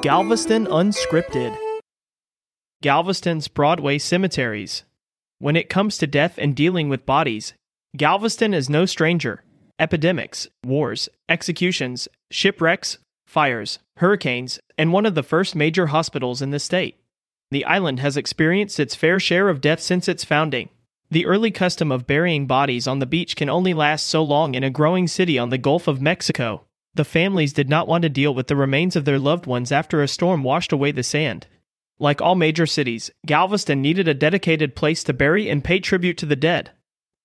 Galveston Unscripted. Galveston's Broadway Cemeteries. When it comes to death and dealing with bodies, Galveston is no stranger. Epidemics, wars, executions, shipwrecks, fires, hurricanes, and one of the first major hospitals in the state. The island has experienced its fair share of death since its founding. The early custom of burying bodies on the beach can only last so long in a growing city on the Gulf of Mexico. The families did not want to deal with the remains of their loved ones after a storm washed away the sand. Like all major cities, Galveston needed a dedicated place to bury and pay tribute to the dead.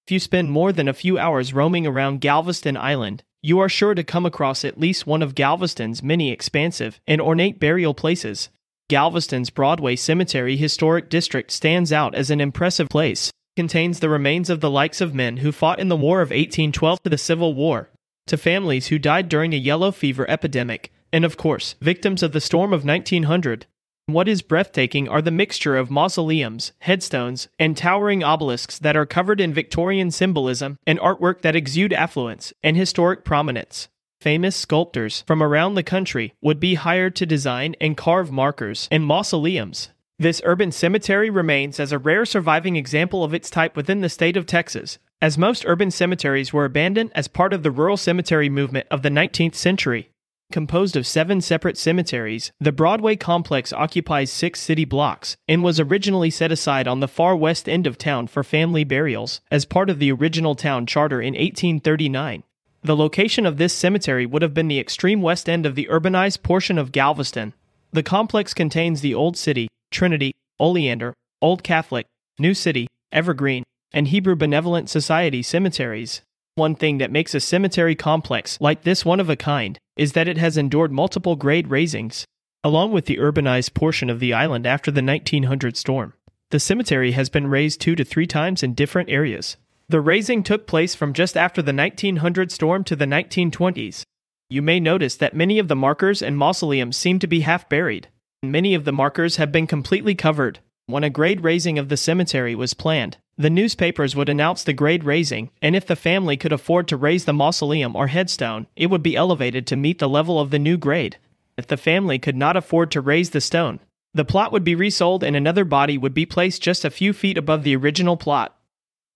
If you spend more than a few hours roaming around Galveston Island, you are sure to come across at least one of Galveston's many expansive and ornate burial places. Galveston's Broadway Cemetery Historic District stands out as an impressive place contains the remains of the likes of men who fought in the War of 1812 to the Civil War, to families who died during a yellow fever epidemic, and of course, victims of the storm of 1900. What is breathtaking are the mixture of mausoleums, headstones, and towering obelisks that are covered in Victorian symbolism and artwork that exude affluence and historic prominence. Famous sculptors from around the country would be hired to design and carve markers and mausoleums this urban cemetery remains as a rare surviving example of its type within the state of Texas, as most urban cemeteries were abandoned as part of the rural cemetery movement of the 19th century. Composed of seven separate cemeteries, the Broadway complex occupies six city blocks and was originally set aside on the far west end of town for family burials as part of the original town charter in 1839. The location of this cemetery would have been the extreme west end of the urbanized portion of Galveston. The complex contains the Old City, Trinity, Oleander, Old Catholic, New City, Evergreen, and Hebrew Benevolent Society cemeteries. One thing that makes a cemetery complex like this one of a kind is that it has endured multiple grade raisings, along with the urbanized portion of the island after the 1900 storm. The cemetery has been raised two to three times in different areas. The raising took place from just after the 1900 storm to the 1920s. You may notice that many of the markers and mausoleums seem to be half buried. Many of the markers have been completely covered. When a grade raising of the cemetery was planned, the newspapers would announce the grade raising, and if the family could afford to raise the mausoleum or headstone, it would be elevated to meet the level of the new grade. If the family could not afford to raise the stone, the plot would be resold and another body would be placed just a few feet above the original plot.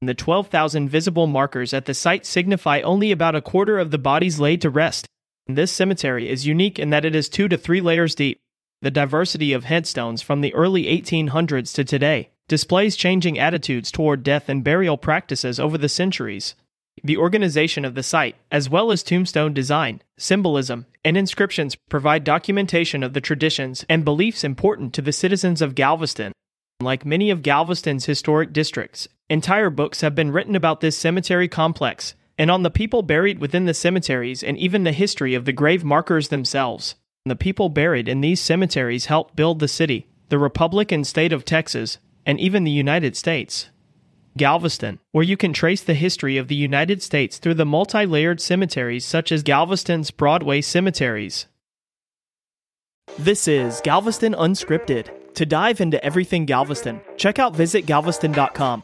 The 12,000 visible markers at the site signify only about a quarter of the bodies laid to rest. This cemetery is unique in that it is two to three layers deep. The diversity of headstones from the early 1800s to today displays changing attitudes toward death and burial practices over the centuries. The organization of the site, as well as tombstone design, symbolism, and inscriptions, provide documentation of the traditions and beliefs important to the citizens of Galveston. Like many of Galveston's historic districts, entire books have been written about this cemetery complex and on the people buried within the cemeteries and even the history of the grave markers themselves. The people buried in these cemeteries helped build the city, the Republic and state of Texas, and even the United States. Galveston, where you can trace the history of the United States through the multi layered cemeteries such as Galveston's Broadway cemeteries. This is Galveston Unscripted. To dive into everything Galveston, check out visitgalveston.com